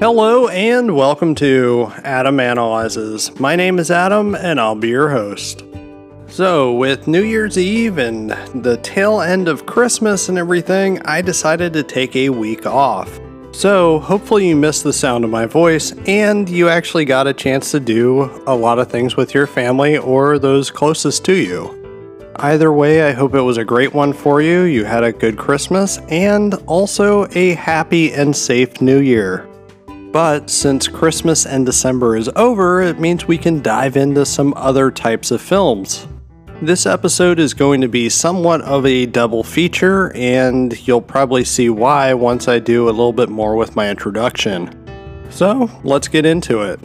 Hello and welcome to Adam Analyzes. My name is Adam and I'll be your host. So, with New Year's Eve and the tail end of Christmas and everything, I decided to take a week off. So, hopefully, you missed the sound of my voice and you actually got a chance to do a lot of things with your family or those closest to you. Either way, I hope it was a great one for you. You had a good Christmas and also a happy and safe New Year. But since Christmas and December is over, it means we can dive into some other types of films. This episode is going to be somewhat of a double feature, and you'll probably see why once I do a little bit more with my introduction. So, let's get into it.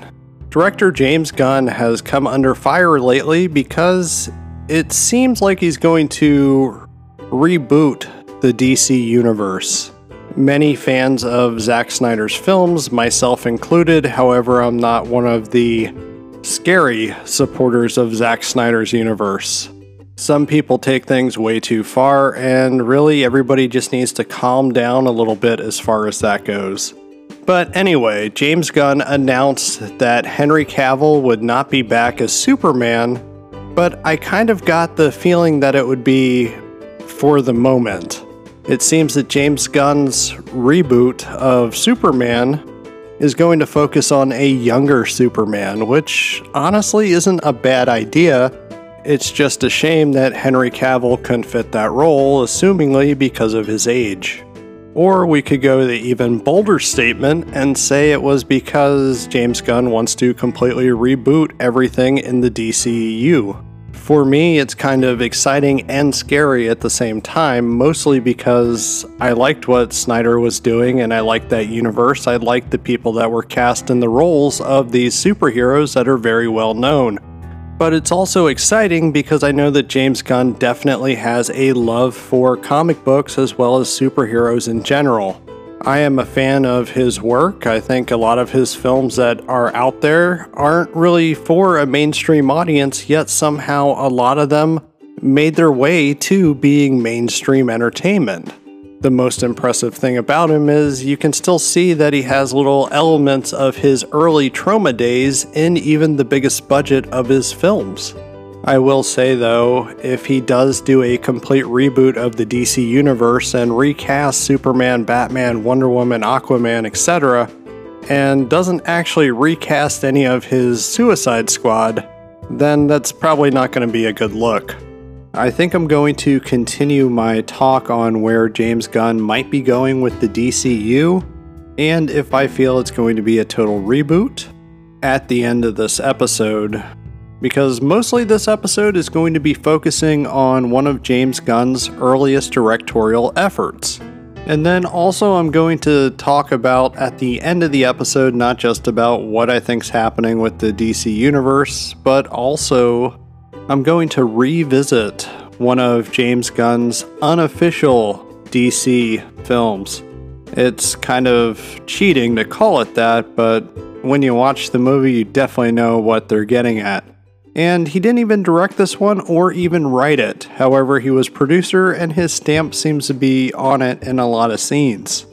Director James Gunn has come under fire lately because it seems like he's going to reboot the DC universe. Many fans of Zack Snyder's films, myself included, however, I'm not one of the scary supporters of Zack Snyder's universe. Some people take things way too far, and really everybody just needs to calm down a little bit as far as that goes. But anyway, James Gunn announced that Henry Cavill would not be back as Superman but I kind of got the feeling that it would be for the moment. It seems that James Gunn's reboot of Superman is going to focus on a younger Superman, which honestly isn't a bad idea. It's just a shame that Henry Cavill couldn't fit that role, assumingly because of his age. Or we could go the even bolder statement and say it was because James Gunn wants to completely reboot everything in the DCEU. For me, it's kind of exciting and scary at the same time, mostly because I liked what Snyder was doing and I liked that universe. I liked the people that were cast in the roles of these superheroes that are very well known. But it's also exciting because I know that James Gunn definitely has a love for comic books as well as superheroes in general. I am a fan of his work. I think a lot of his films that are out there aren't really for a mainstream audience, yet somehow a lot of them made their way to being mainstream entertainment. The most impressive thing about him is you can still see that he has little elements of his early Troma days in even the biggest budget of his films. I will say though, if he does do a complete reboot of the DC universe and recast Superman, Batman, Wonder Woman, Aquaman, etc., and doesn't actually recast any of his Suicide Squad, then that's probably not going to be a good look. I think I'm going to continue my talk on where James Gunn might be going with the DCU, and if I feel it's going to be a total reboot, at the end of this episode because mostly this episode is going to be focusing on one of James Gunn's earliest directorial efforts. And then also, I'm going to talk about at the end of the episode not just about what I think's happening with the DC Universe, but also I'm going to revisit one of James Gunn's unofficial DC films. It's kind of cheating to call it that, but when you watch the movie, you definitely know what they're getting at and he didn't even direct this one or even write it. However, he was producer and his stamp seems to be on it in a lot of scenes.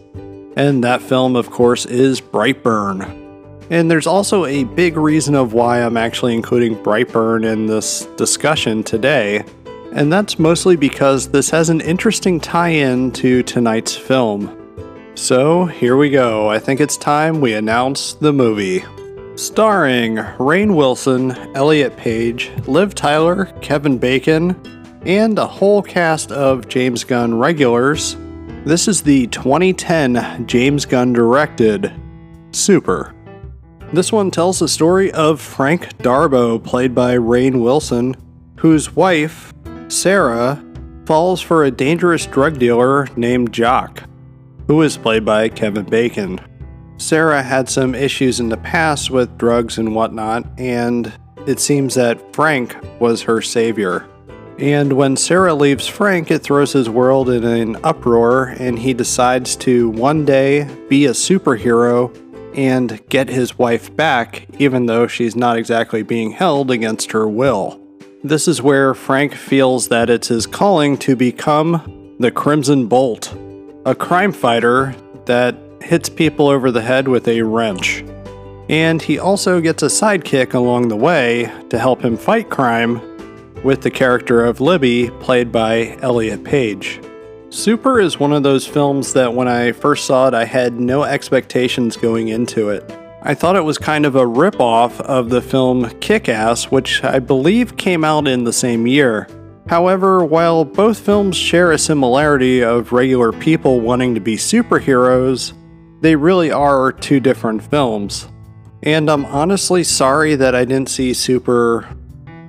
And that film, of course, is Brightburn. And there's also a big reason of why I'm actually including Brightburn in this discussion today, and that's mostly because this has an interesting tie in to tonight's film. So here we go. I think it's time we announce the movie. Starring Rainn Wilson, Elliot Page, Liv Tyler, Kevin Bacon, and a whole cast of James Gunn regulars, this is the 2010 James Gunn directed Super. This one tells the story of Frank D'Arbo, played by Rainn Wilson, whose wife, Sarah, falls for a dangerous drug dealer named Jacques, who is played by Kevin Bacon. Sarah had some issues in the past with drugs and whatnot, and it seems that Frank was her savior. And when Sarah leaves Frank, it throws his world in an uproar, and he decides to one day be a superhero and get his wife back, even though she's not exactly being held against her will. This is where Frank feels that it's his calling to become the Crimson Bolt, a crime fighter that hits people over the head with a wrench. And he also gets a sidekick along the way to help him fight crime with the character of Libby, played by Elliot Page. Super is one of those films that when I first saw it, I had no expectations going into it. I thought it was kind of a ripoff of the film Kick Ass, which I believe came out in the same year. However, while both films share a similarity of regular people wanting to be superheroes, they really are two different films. And I'm honestly sorry that I didn't see Super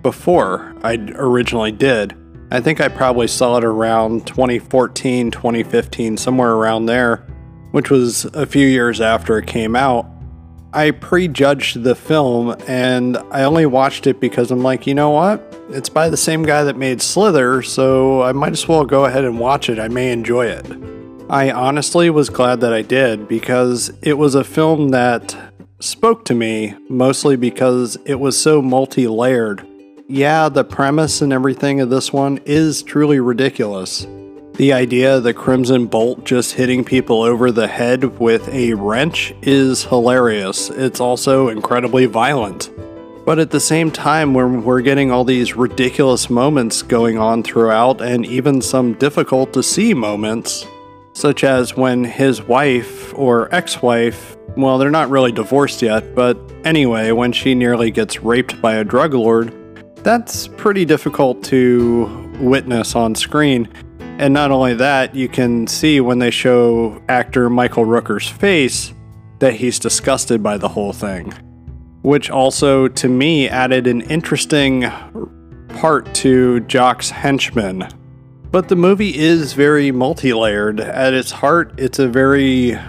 before I originally did. I think I probably saw it around 2014, 2015, somewhere around there, which was a few years after it came out. I prejudged the film and I only watched it because I'm like, you know what? It's by the same guy that made Slither, so I might as well go ahead and watch it. I may enjoy it. I honestly was glad that I did because it was a film that spoke to me mostly because it was so multi layered. Yeah, the premise and everything of this one is truly ridiculous. The idea of the Crimson Bolt just hitting people over the head with a wrench is hilarious. It's also incredibly violent. But at the same time, when we're getting all these ridiculous moments going on throughout, and even some difficult to see moments, such as when his wife or ex wife, well, they're not really divorced yet, but anyway, when she nearly gets raped by a drug lord, that's pretty difficult to witness on screen. And not only that, you can see when they show actor Michael Rooker's face that he's disgusted by the whole thing. Which also, to me, added an interesting part to Jacques's henchman. But the movie is very multi layered. At its heart, it's a very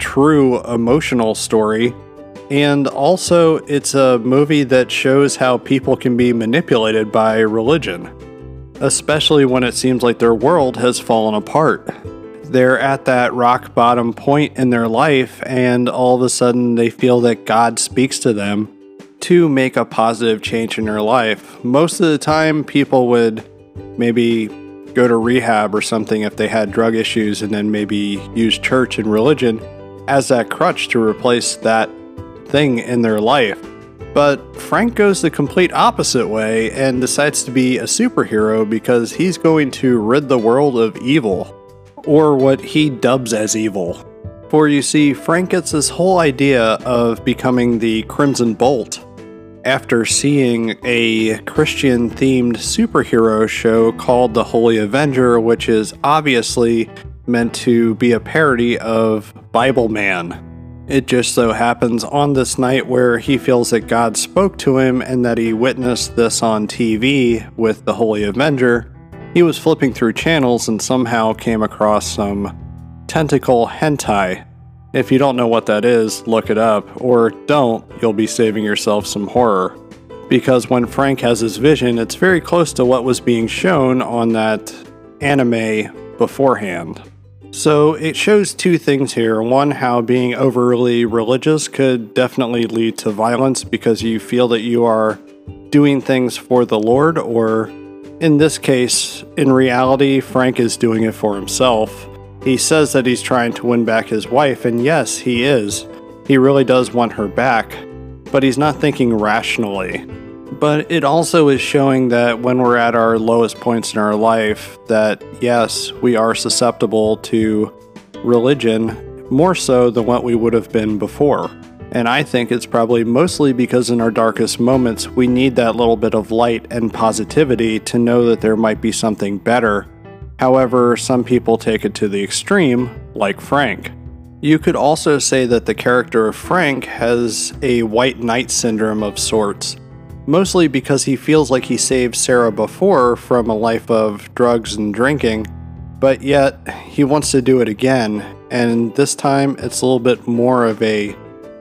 true emotional story. And also, it's a movie that shows how people can be manipulated by religion especially when it seems like their world has fallen apart. They're at that rock bottom point in their life, and all of a sudden they feel that God speaks to them to make a positive change in their life. Most of the time, people would maybe go to rehab or something if they had drug issues, and then maybe use church and religion as that crutch to replace that thing in their life. But Frank goes the complete opposite way and decides to be a superhero because he's going to rid the world of evil, or what he dubs as evil. For you see, Frank gets this whole idea of becoming the Crimson Bolt after seeing a Christian themed superhero show called The Holy Avenger, which is obviously meant to be a parody of Bibleman. It just so happens on this night where he feels that God spoke to him and that he witnessed this on TV with the Holy Avenger, he was flipping through channels and somehow came across some tentacle hentai. If you don't know what that is, look it up, or don't, you'll be saving yourself some horror. Because when Frank has his vision, it's very close to what was being shown on that anime beforehand. So it shows two things here. One, how being overly religious could definitely lead to violence because you feel that you are doing things for the Lord, or in this case, in reality, Frank is doing it for himself. He says that he's trying to win back his wife, and yes, he is. He really does want her back, but he's not thinking rationally. But it also is showing that when we're at our lowest points in our life that yes we are susceptible to religion more so than what we would have been before. And i think it's probably mostly because in our darkest moments we need that little bit of light and positivity to know that there might be something better however some people take it to the extreme like frank you could also say that the character of Frank has a white knight syndrome of sorts, mostly because he feels like he saved Sarah before from a life of drugs and drinking, but yet he wants to do it again, and this time it's a little bit more of a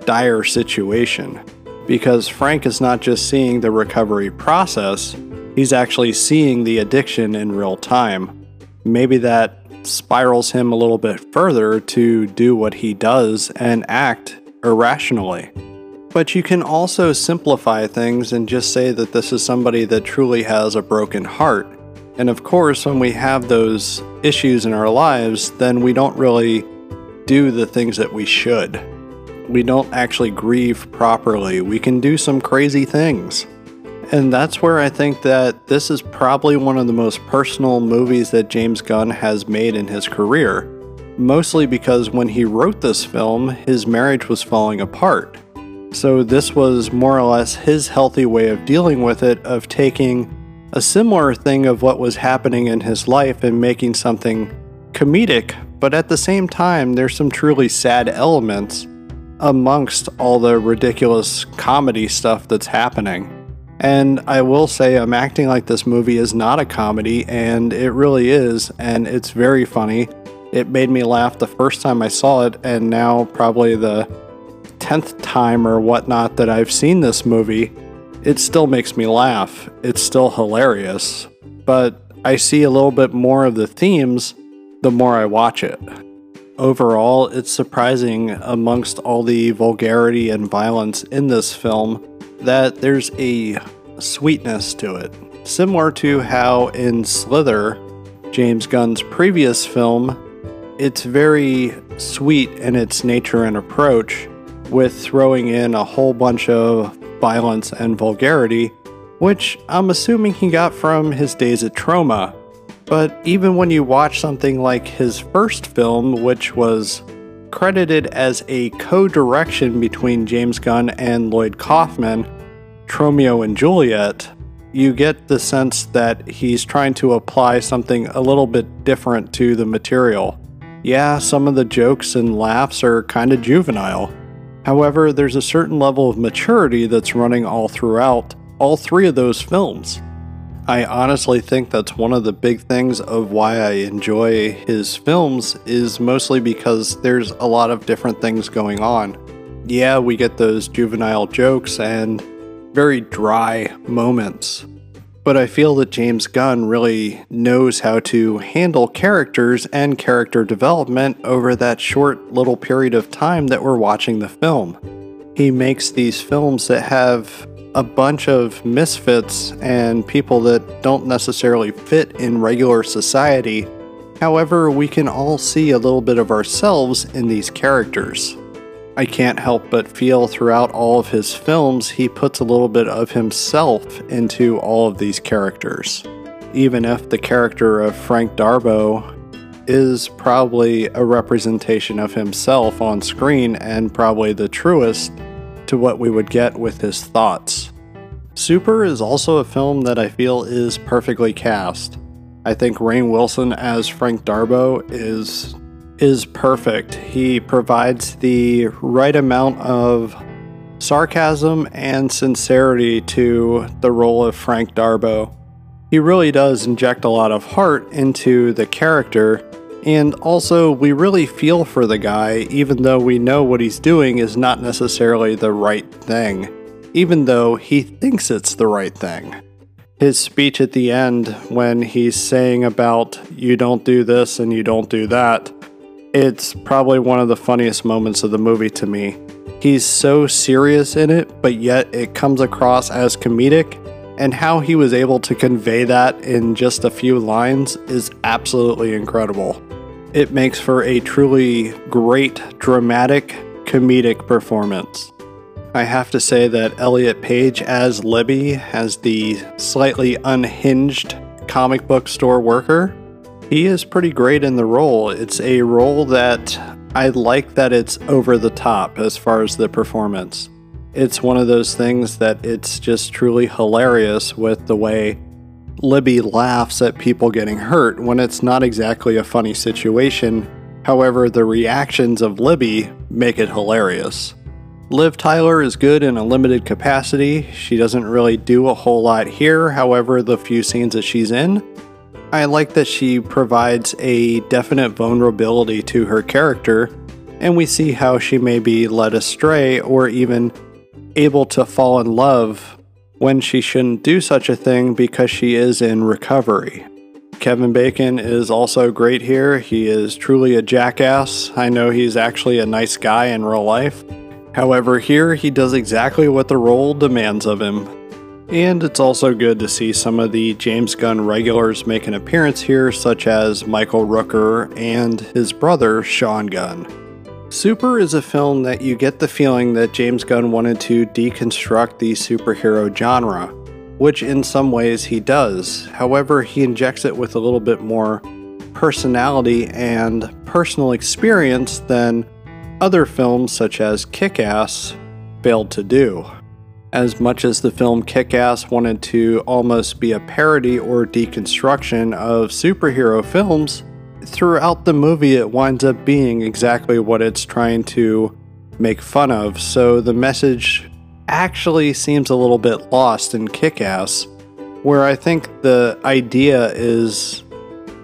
dire situation. Because Frank is not just seeing the recovery process, he's actually seeing the addiction in real time. Maybe that spirals him a little bit further to do what he does and act irrationally. But you can also simplify things and just say that this is somebody that truly has a broken heart. And of course, when we have those issues in our lives, then we don't really do the things that we should. We don't actually grieve properly. We can do some crazy things. And that's where I think that this is probably one of the most personal movies that James Gunn has made in his career. Mostly because when he wrote this film, his marriage was falling apart. So, this was more or less his healthy way of dealing with it, of taking a similar thing of what was happening in his life and making something comedic, but at the same time, there's some truly sad elements amongst all the ridiculous comedy stuff that's happening. And I will say, I'm acting like this movie is not a comedy, and it really is, and it's very funny. It made me laugh the first time I saw it, and now probably the 10th time or whatnot that I've seen this movie, it still makes me laugh. It's still hilarious, but I see a little bit more of the themes the more I watch it. Overall, it's surprising amongst all the vulgarity and violence in this film that there's a sweetness to it. Similar to how in Slither, James Gunn's previous film, it's very sweet in its nature and approach, with throwing in a whole bunch of violence and vulgarity, which I'm assuming he got from his days at Troma. But even when you watch something like his first film, which was credited as a co direction between James Gunn and Lloyd Kaufman, Tromeo and Juliet, you get the sense that he's trying to apply something a little bit different to the material. Yeah, some of the jokes and laughs are kind of juvenile. However, there's a certain level of maturity that's running all throughout all three of those films. I honestly think that's one of the big things of why I enjoy his films is mostly because there's a lot of different things going on. Yeah, we get those juvenile jokes and very dry moments. But I feel that James Gunn really knows how to handle characters and character development over that short little period of time that we're watching the film. He makes these films that have a bunch of misfits and people that don't necessarily fit in regular society. However, we can all see a little bit of ourselves in these characters. I can't help but feel throughout all of his films he puts a little bit of himself into all of these characters. Even if the character of Frank D'Arbo is probably a representation of himself on screen and probably the truest to what we would get with his thoughts. Super is also a film that I feel is perfectly cast. I think Rainn Wilson as Frank D'Arbo is is perfect. He provides the right amount of sarcasm and sincerity to the role of Frank D'Arbo. He really does inject a lot of heart into the character and also, we really feel for the guy, even though we know what he's doing is not necessarily the right thing, even though he thinks it's the right thing. His speech at the end, when he's saying about, you don't do this and you don't do that, it's probably one of the funniest moments of the movie to me. He's so serious in it, but yet it comes across as comedic, and how he was able to convey that in just a few lines is absolutely incredible. It makes for a truly great, dramatic, comedic performance. I have to say that Elliot Page as Libby, as the slightly unhinged comic book store worker, he is pretty great in the role. It's a role that I like that it's over the top as far as the performance. It's one of those things that it's just truly hilarious with the way Libby laughs at people getting hurt when it's not exactly a funny situation. However, the reactions of Libby make it hilarious. Liv Tyler is good in a limited capacity. She doesn't really do a whole lot here, however, the few scenes that she's in, I like that she provides a definite vulnerability to her character, and we see how she may be led astray or even able to fall in love when she shouldn't do such a thing because she is in recovery. Kevin Bacon is also great here. He is truly a jackass. I know he's actually a nice guy in real life. However, here he does exactly what the role demands of him. And it's also good to see some of the James Gunn regulars make an appearance here, such as Michael Rooker and his brother, Sean Gunn. Super is a film that you get the feeling that James Gunn wanted to deconstruct the superhero genre, which in some ways he does. However, he injects it with a little bit more personality and personal experience than other films such as Kick Ass failed to do. As much as the film Kick Ass wanted to almost be a parody or deconstruction of superhero films, throughout the movie it winds up being exactly what it's trying to make fun of. So the message actually seems a little bit lost in Kick Ass, where I think the idea is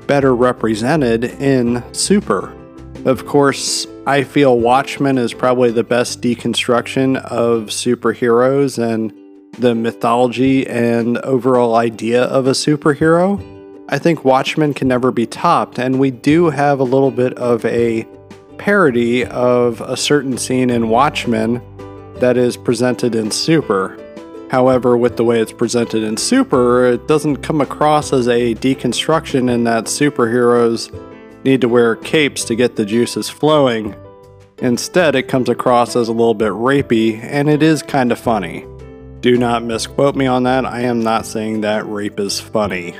better represented in Super. Of course, I feel Watchmen is probably the best deconstruction of superheroes and the mythology and overall idea of a superhero. I think Watchmen can never be topped, and we do have a little bit of a parody of a certain scene in Watchmen that is presented in Super. However, with the way it's presented in Super, it doesn't come across as a deconstruction in that superheroes need to wear capes to get the juices flowing. Instead, it comes across as a little bit rapey, and it is kind of funny. Do not misquote me on that, I am not saying that rape is funny.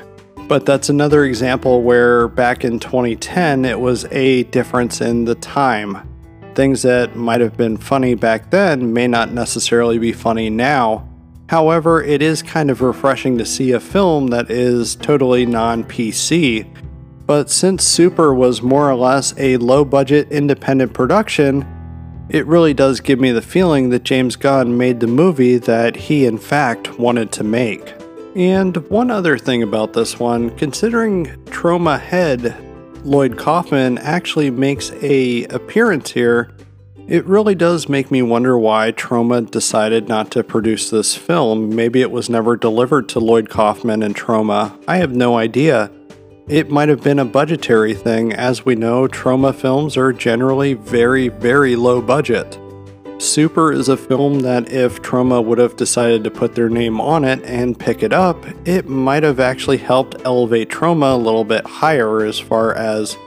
But that's another example where back in 2010 it was a difference in the time. Things that might have been funny back then may not necessarily be funny now. However, it is kind of refreshing to see a film that is totally non PC but since Super was more or less a low budget independent production, it really does give me the feeling that James Gunn made the movie that he in fact wanted to make. And one other thing about this one, considering Troma head Lloyd Kaufman actually makes a appearance here, it really does make me wonder why Troma decided not to produce this film. Maybe it was never delivered to Lloyd Kaufman and Troma. I have no idea. It might have been a budgetary thing. As we know, Troma films are generally very, very low budget. Super is a film that if Troma would have decided to put their name on it and pick it up, it might have actually helped elevate Troma a little bit higher as far as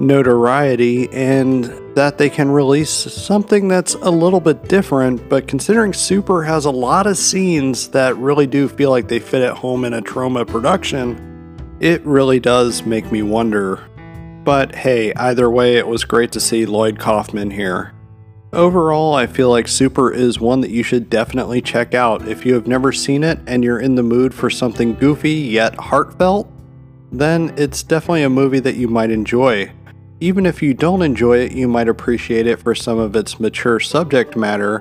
notoriety and that they can release something that's a little bit different. But considering Super has a lot of scenes that really do feel like they fit at home in a Troma production, it really does make me wonder. But hey, either way, it was great to see Lloyd Kaufman here. Overall, I feel like Super is one that you should definitely check out. If you have never seen it and you're in the mood for something goofy yet heartfelt, then it's definitely a movie that you might enjoy. Even if you don't enjoy it, you might appreciate it for some of its mature subject matter,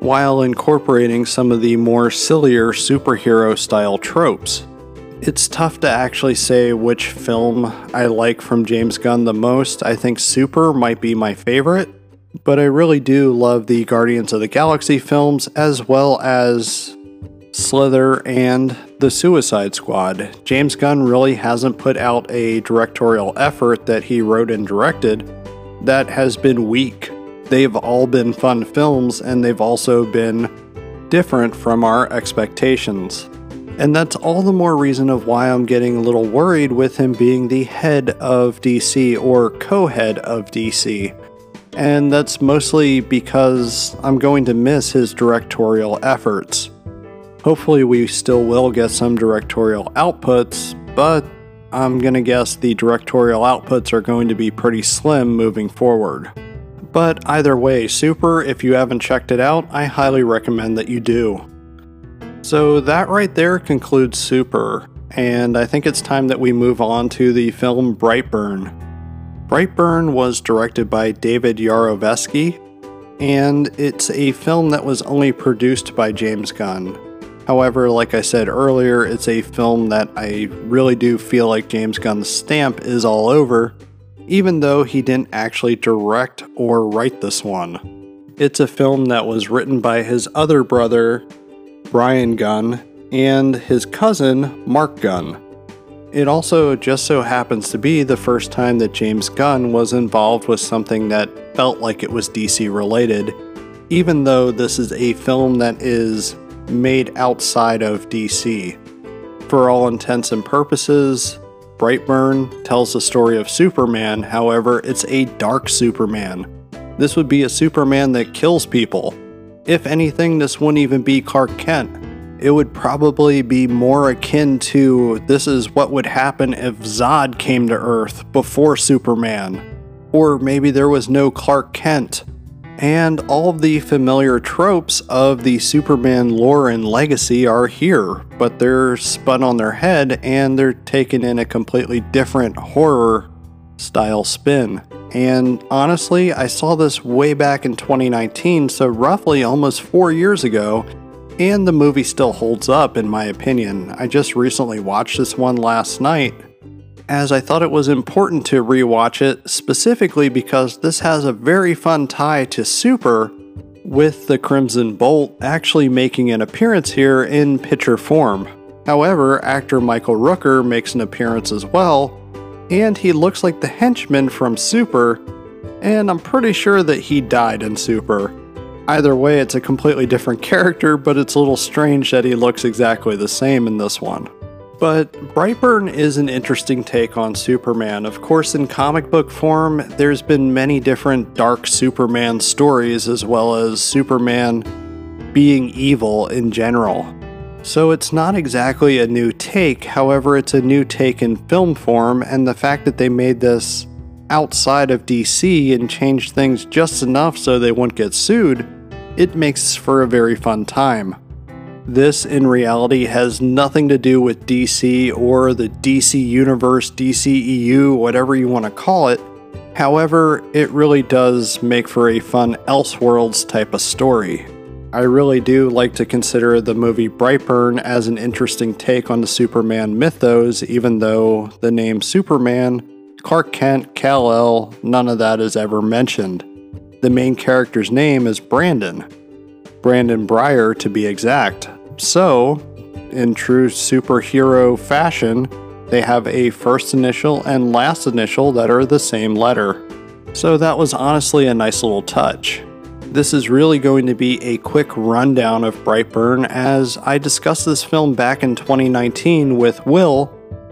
while incorporating some of the more sillier superhero style tropes. It's tough to actually say which film I like from James Gunn the most. I think Super might be my favorite, but I really do love the Guardians of the Galaxy films as well as Slither and The Suicide Squad. James Gunn really hasn't put out a directorial effort that he wrote and directed that has been weak. They've all been fun films and they've also been different from our expectations. And that's all the more reason of why I'm getting a little worried with him being the head of DC or co head of DC. And that's mostly because I'm going to miss his directorial efforts. Hopefully, we still will get some directorial outputs, but I'm gonna guess the directorial outputs are going to be pretty slim moving forward. But either way, Super, if you haven't checked it out, I highly recommend that you do. So that right there concludes Super, and I think it's time that we move on to the film Brightburn. Brightburn was directed by David Yarovesky, and it's a film that was only produced by James Gunn. However, like I said earlier, it's a film that I really do feel like James Gunn's stamp is all over, even though he didn't actually direct or write this one. It's a film that was written by his other brother, Brian Gunn, and his cousin, Mark Gunn. It also just so happens to be the first time that James Gunn was involved with something that felt like it was DC related, even though this is a film that is made outside of DC. For all intents and purposes, Brightburn tells the story of Superman, however, it's a dark Superman. This would be a Superman that kills people. If anything, this wouldn't even be Clark Kent. It would probably be more akin to this is what would happen if Zod came to Earth before Superman. Or maybe there was no Clark Kent. And all of the familiar tropes of the Superman lore and legacy are here, but they're spun on their head and they're taken in a completely different horror style spin. And honestly, I saw this way back in 2019, so roughly almost four years ago, and the movie still holds up in my opinion. I just recently watched this one last night, as I thought it was important to rewatch it, specifically because this has a very fun tie to Super, with the Crimson Bolt actually making an appearance here in picture form. However, actor Michael Rooker makes an appearance as well, and he looks like the henchman from Super, and I'm pretty sure that he died in Super. Either way, it's a completely different character, but it's a little strange that he looks exactly the same in this one. But Brightburn is an interesting take on Superman. Of course, in comic book form, there's been many different dark Superman stories, as well as Superman being evil in general. So it's not exactly a new take, however, it's a new take in film form, and the fact that they made this outside of DC and change things just enough so they won't get sued, it makes for a very fun time. This, in reality, has nothing to do with DC or the DC Universe, DCEU, whatever you want to call it. However, it really does make for a fun Elseworlds type of story. I really do like to consider the movie Brightburn as an interesting take on the Superman mythos, even though the name Superman, Clark Kent, Kal-El, none of that is ever mentioned. The main character's name is Brandon. Brandon Breyer, to be exact. So, in true superhero fashion, they have a first initial and last initial that are the same letter. So, that was honestly a nice little touch. This is really going to be a quick rundown of Brightburn as I discussed this film back in 2019 with Will,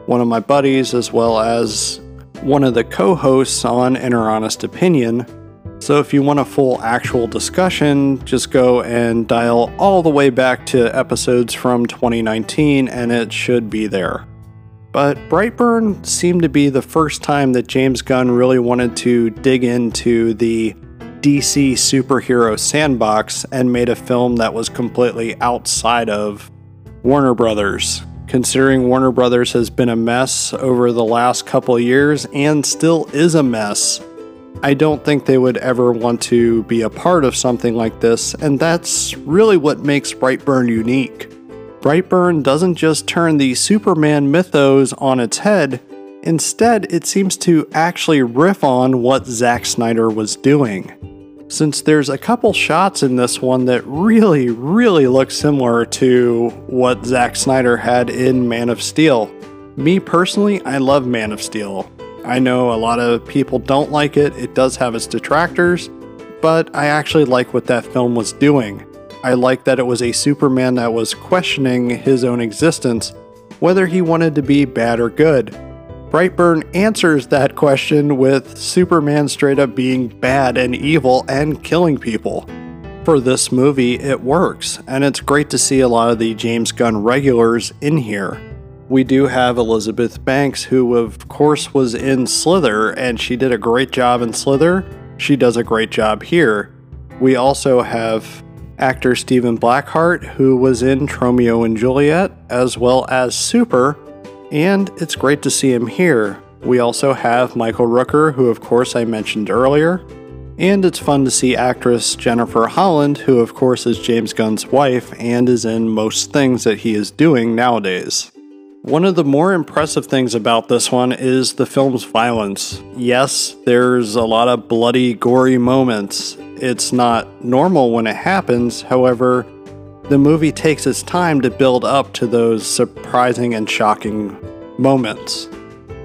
one of my buddies, as well as one of the co hosts on Inner Honest Opinion. So if you want a full actual discussion, just go and dial all the way back to episodes from 2019 and it should be there. But Brightburn seemed to be the first time that James Gunn really wanted to dig into the DC superhero sandbox and made a film that was completely outside of Warner Brothers. Considering Warner Brothers has been a mess over the last couple years and still is a mess, I don't think they would ever want to be a part of something like this, and that's really what makes Brightburn unique. Brightburn doesn't just turn the Superman mythos on its head, instead, it seems to actually riff on what Zack Snyder was doing since there's a couple shots in this one that really, really look similar to what Zack Snyder had in Man of Steel. Me personally, I love Man of Steel. I know a lot of people don't like it, it does have its detractors, but I actually like what that film was doing. I like that it was a Superman that was questioning his own existence, whether he wanted to be bad or good. Brightburn answers that question with Superman straight up being bad and evil and killing people. For this movie, it works, and it's great to see a lot of the James Gunn regulars in here. We do have Elizabeth Banks, who, of course, was in Slither, and she did a great job in Slither. She does a great job here. We also have actor Stephen Blackehart, who was in Tromeo and Juliet, as well as Super, and it's great to see him here. We also have Michael Rooker, who of course I mentioned earlier, and it's fun to see actress Jennifer Holland, who of course is James Gunn's wife and is in most things that he is doing nowadays. One of the more impressive things about this one is the film's violence. Yes, there's a lot of bloody, gory moments. It's not normal when it happens, however, the movie takes its time to build up to those surprising and shocking moments.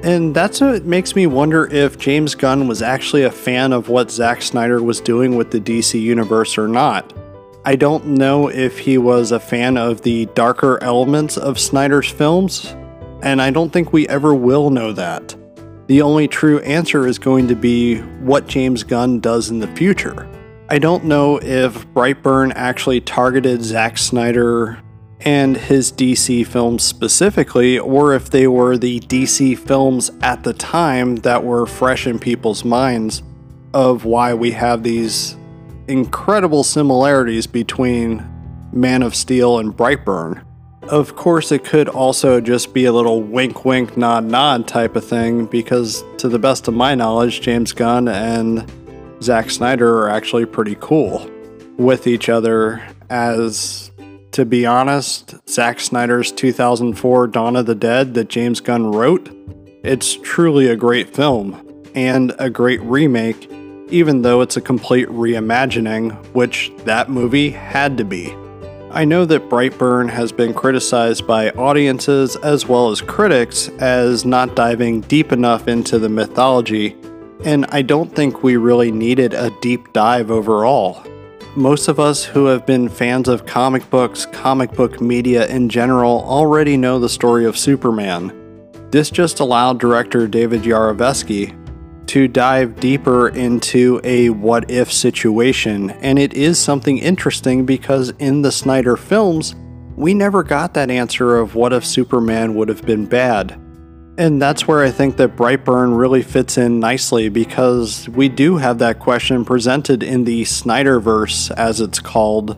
And that's what makes me wonder if James Gunn was actually a fan of what Zack Snyder was doing with the DC Universe or not. I don't know if he was a fan of the darker elements of Snyder's films, and I don't think we ever will know that. The only true answer is going to be what James Gunn does in the future. I don't know if Brightburn actually targeted Zack Snyder and his DC films specifically, or if they were the DC films at the time that were fresh in people's minds of why we have these incredible similarities between Man of Steel and Brightburn. Of course, it could also just be a little wink wink, nod nod type of thing, because to the best of my knowledge, James Gunn and Zack Snyder are actually pretty cool with each other. As to be honest, Zack Snyder's 2004 Dawn of the Dead that James Gunn wrote, it's truly a great film and a great remake even though it's a complete reimagining, which that movie had to be. I know that Brightburn has been criticized by audiences as well as critics as not diving deep enough into the mythology, and I don't think we really needed a deep dive overall. Most of us who have been fans of comic books, comic book media in general, already know the story of Superman. This just allowed director David Yarovesky to dive deeper into a what if situation. And it is something interesting because in the Snyder films, we never got that answer of what if Superman would have been bad. And that's where I think that Brightburn really fits in nicely because we do have that question presented in the Snyderverse, as it's called.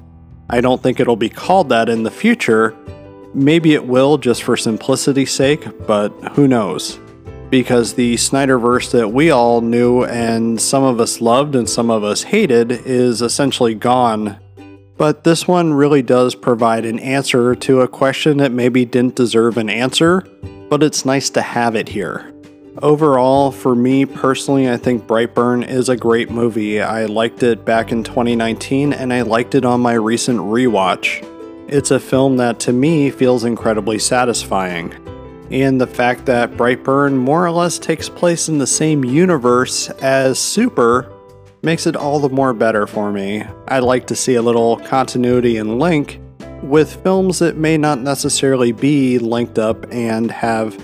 I don't think it'll be called that in the future. Maybe it will just for simplicity's sake, but who knows? because the Snyderverse that we all knew and some of us loved and some of us hated is essentially gone. But this one really does provide an answer to a question that maybe didn't deserve an answer, but it's nice to have it here. Overall, for me personally, I think Brightburn is a great movie. I liked it back in 2019 and I liked it on my recent rewatch. It's a film that to me feels incredibly satisfying and the fact that Brightburn more or less takes place in the same universe as Super makes it all the more better for me. I'd like to see a little continuity and link with films that may not necessarily be linked up and have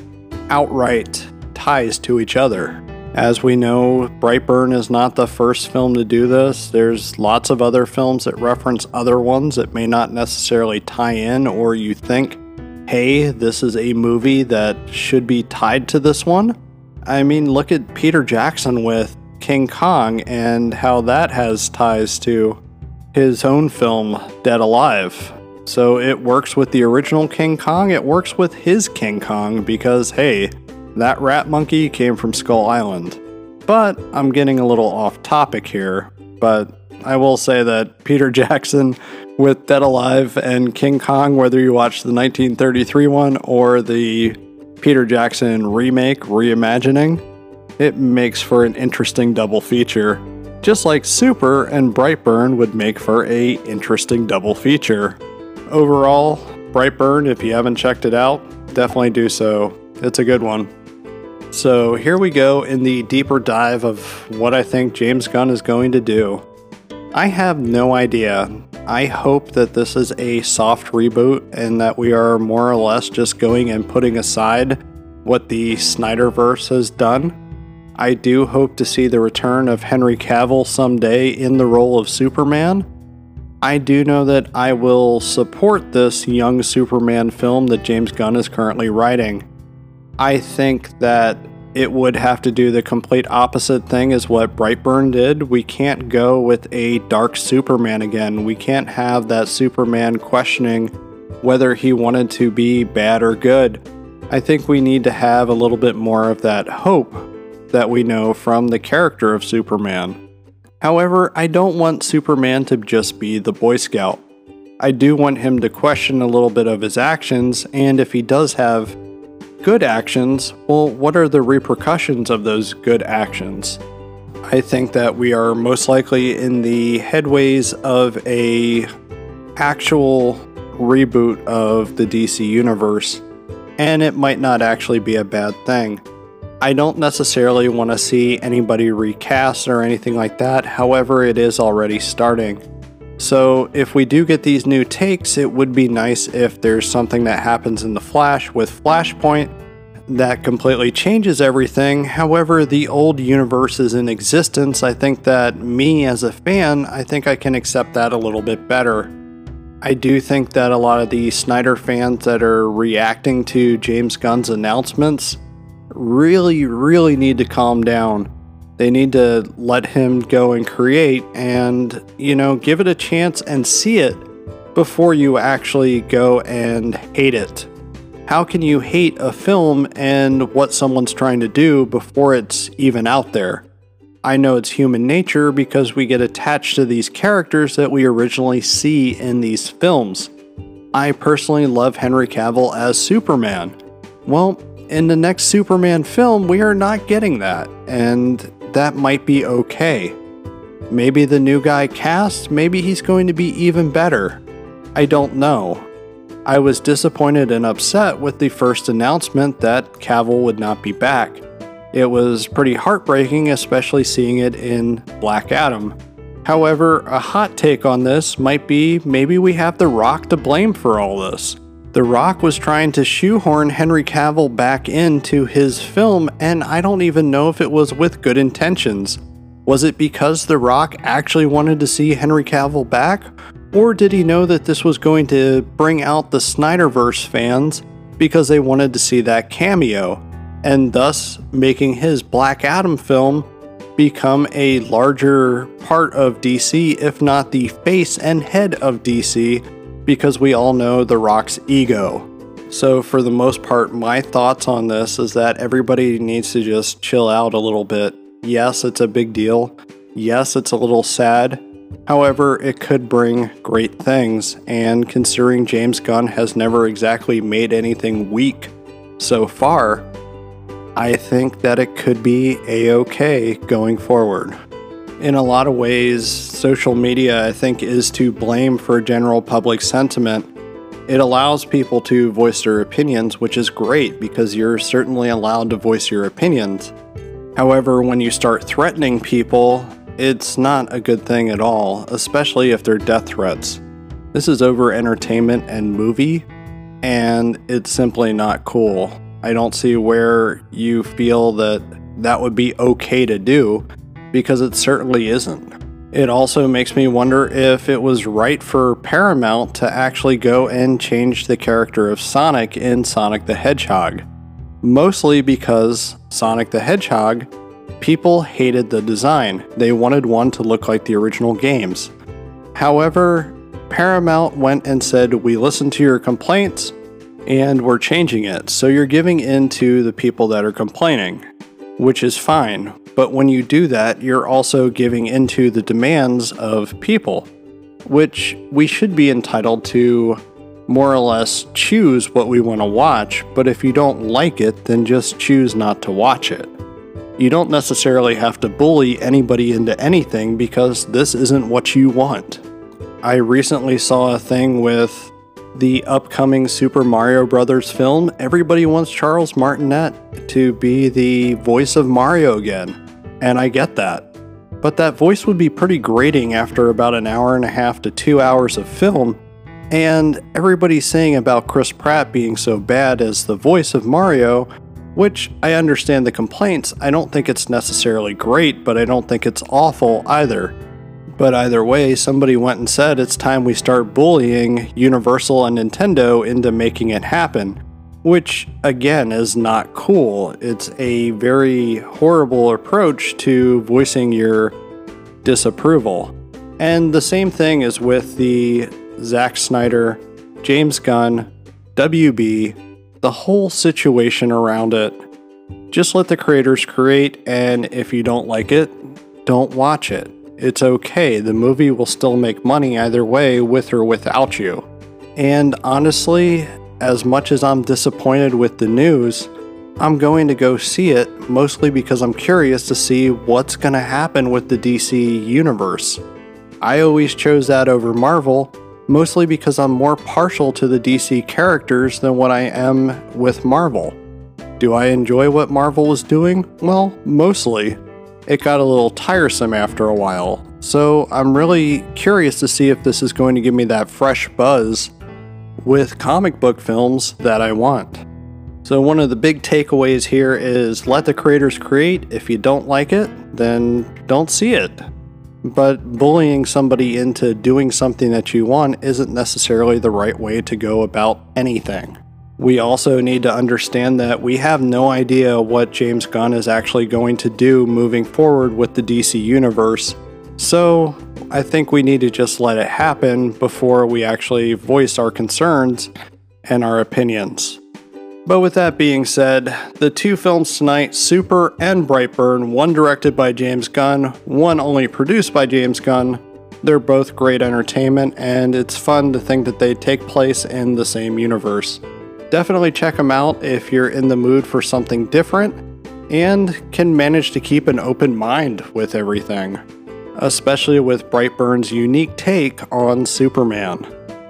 outright ties to each other. As we know, Brightburn is not the first film to do this. There's lots of other films that reference other ones that may not necessarily tie in or you think hey, this is a movie that should be tied to this one. I mean, look at Peter Jackson with King Kong and how that has ties to his own film, Dead Alive. So it works with the original King Kong, it works with his King Kong because, hey, that rat monkey came from Skull Island. But I'm getting a little off topic here, but I will say that Peter Jackson with Dead Alive and King Kong, whether you watch the 1933 one or the Peter Jackson remake, reimagining, it makes for an interesting double feature. Just like Super and Brightburn would make for a interesting double feature. Overall, Brightburn, if you haven't checked it out, definitely do so. It's a good one. So here we go in the deeper dive of what I think James Gunn is going to do. I have no idea. I hope that this is a soft reboot and that we are more or less just going and putting aside what the Snyderverse has done. I do hope to see the return of Henry Cavill someday in the role of Superman. I do know that I will support this young Superman film that James Gunn is currently writing. I think that it would have to do the complete opposite thing as what Brightburn did. We can't go with a dark Superman again. We can't have that Superman questioning whether he wanted to be bad or good. I think we need to have a little bit more of that hope that we know from the character of Superman. However, I don't want Superman to just be the Boy Scout. I do want him to question a little bit of his actions, and if he does have good actions, well, what are the repercussions of those good actions? I think that we are most likely in the headways of a actual reboot of the DC universe, and it might not actually be a bad thing. I don't necessarily want to see anybody recast or anything like that, however, it is already starting. So, if we do get these new takes, it would be nice if there's something that happens in the Flash with Flashpoint that completely changes everything. However, the old universe is in existence. I think that me as a fan, I think I can accept that a little bit better. I do think that a lot of the Snyder fans that are reacting to James Gunn's announcements really, really need to calm down. They need to let him go and create and, you know, give it a chance and see it before you actually go and hate it. How can you hate a film and what someone's trying to do before it's even out there? I know it's human nature because we get attached to these characters that we originally see in these films. I personally love Henry Cavill as Superman. Well, in the next Superman film, we are not getting that, and that might be okay. Maybe the new guy cast, maybe he's going to be even better. I don't know. I was disappointed and upset with the first announcement that Cavill would not be back. It was pretty heartbreaking, especially seeing it in Black Adam. However, a hot take on this might be maybe we have The Rock to blame for all this. The Rock was trying to shoehorn Henry Cavill back into his film, and I don't even know if it was with good intentions. Was it because The Rock actually wanted to see Henry Cavill back? Or did he know that this was going to bring out the Snyderverse fans because they wanted to see that cameo, and thus making his Black Adam film become a larger part of DC, if not the face and head of DC, because we all know The Rock's ego. So, for the most part, my thoughts on this is that everybody needs to just chill out a little bit. Yes, it's a big deal. Yes, it's a little sad. However, it could bring great things, and considering James Gunn has never exactly made anything weak so far, I think that it could be a okay going forward. In a lot of ways, social media, I think, is to blame for general public sentiment. It allows people to voice their opinions, which is great because you're certainly allowed to voice your opinions. However, when you start threatening people, it's not a good thing at all, especially if they're death threats. This is over entertainment and movie, and it's simply not cool. I don't see where you feel that that would be okay to do, because it certainly isn't. It also makes me wonder if it was right for Paramount to actually go and change the character of Sonic in Sonic the Hedgehog. Mostly because Sonic the Hedgehog People hated the design, they wanted one to look like the original games. However, Paramount went and said, We listened to your complaints and we're changing it. So you're giving in to the people that are complaining, which is fine. But when you do that, you're also giving into the demands of people, which we should be entitled to more or less choose what we want to watch. But if you don't like it, then just choose not to watch it. You don't necessarily have to bully anybody into anything because this isn't what you want. I recently saw a thing with the upcoming Super Mario Brothers film. Everybody wants Charles Martinet to be the voice of Mario again, and I get that. But that voice would be pretty grating after about an hour and a half to two hours of film, and everybody's saying about Chris Pratt being so bad as the voice of Mario which I understand the complaints. I don't think it's necessarily great, but I don't think it's awful either. But either way, somebody went and said it's time we start bullying Universal and Nintendo into making it happen, which again is not cool. It's a very horrible approach to voicing your disapproval. And the same thing is with the Zack Snyder, James Gunn, WB, the whole situation around it. Just let the creators create, and if you don't like it, don't watch it. It's okay, the movie will still make money either way, with or without you. And honestly, as much as I'm disappointed with the news, I'm going to go see it mostly because I'm curious to see what's going to happen with the DC universe. I always chose that over Marvel mostly because I'm more partial to the DC characters than what I am with Marvel. Do I enjoy what Marvel was doing? Well, mostly. It got a little tiresome after a while, so I'm really curious to see if this is going to give me that fresh buzz with comic book films that I want. So, one of the big takeaways here is let the creators create. If you don't like it, then don't see it. But bullying somebody into doing something that you want isn't necessarily the right way to go about anything. We also need to understand that we have no idea what James Gunn is actually going to do moving forward with the DC Universe. So, I think we need to just let it happen before we actually voice our concerns and our opinions. But with that being said, the two films tonight, Super and Brightburn, one directed by James Gunn, one only produced by James Gunn, they're both great entertainment, and it's fun to think that they take place in the same universe. Definitely check them out if you're in the mood for something different and can manage to keep an open mind with everything, especially with Brightburn's unique take on Superman.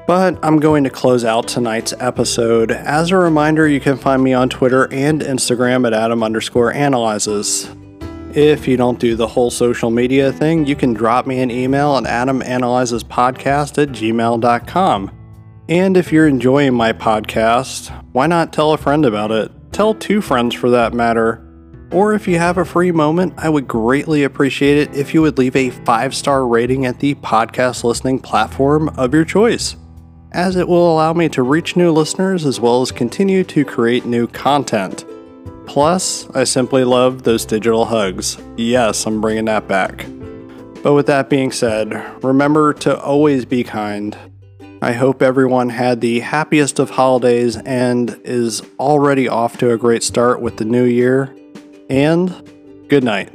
But I'm going to close out tonight's episode. As a reminder, you can find me on Twitter and Instagram at Adam underscore analyzes. If you don't do the whole social media thing, you can drop me an email at adamanalyzespodcast at gmail.com. And if you're enjoying my podcast, why not tell a friend about it? Tell two friends for that matter. Or if you have a free moment, I would greatly appreciate it if you would leave a five star rating at the podcast listening platform of your choice as it will allow me to reach new listeners as well as continue to create new content. Plus, I simply love those digital hugs. Yes, I'm bringing that back. But with that being said, remember to always be kind. I hope everyone had the happiest of holidays and is already off to a great start with the new year. And good night.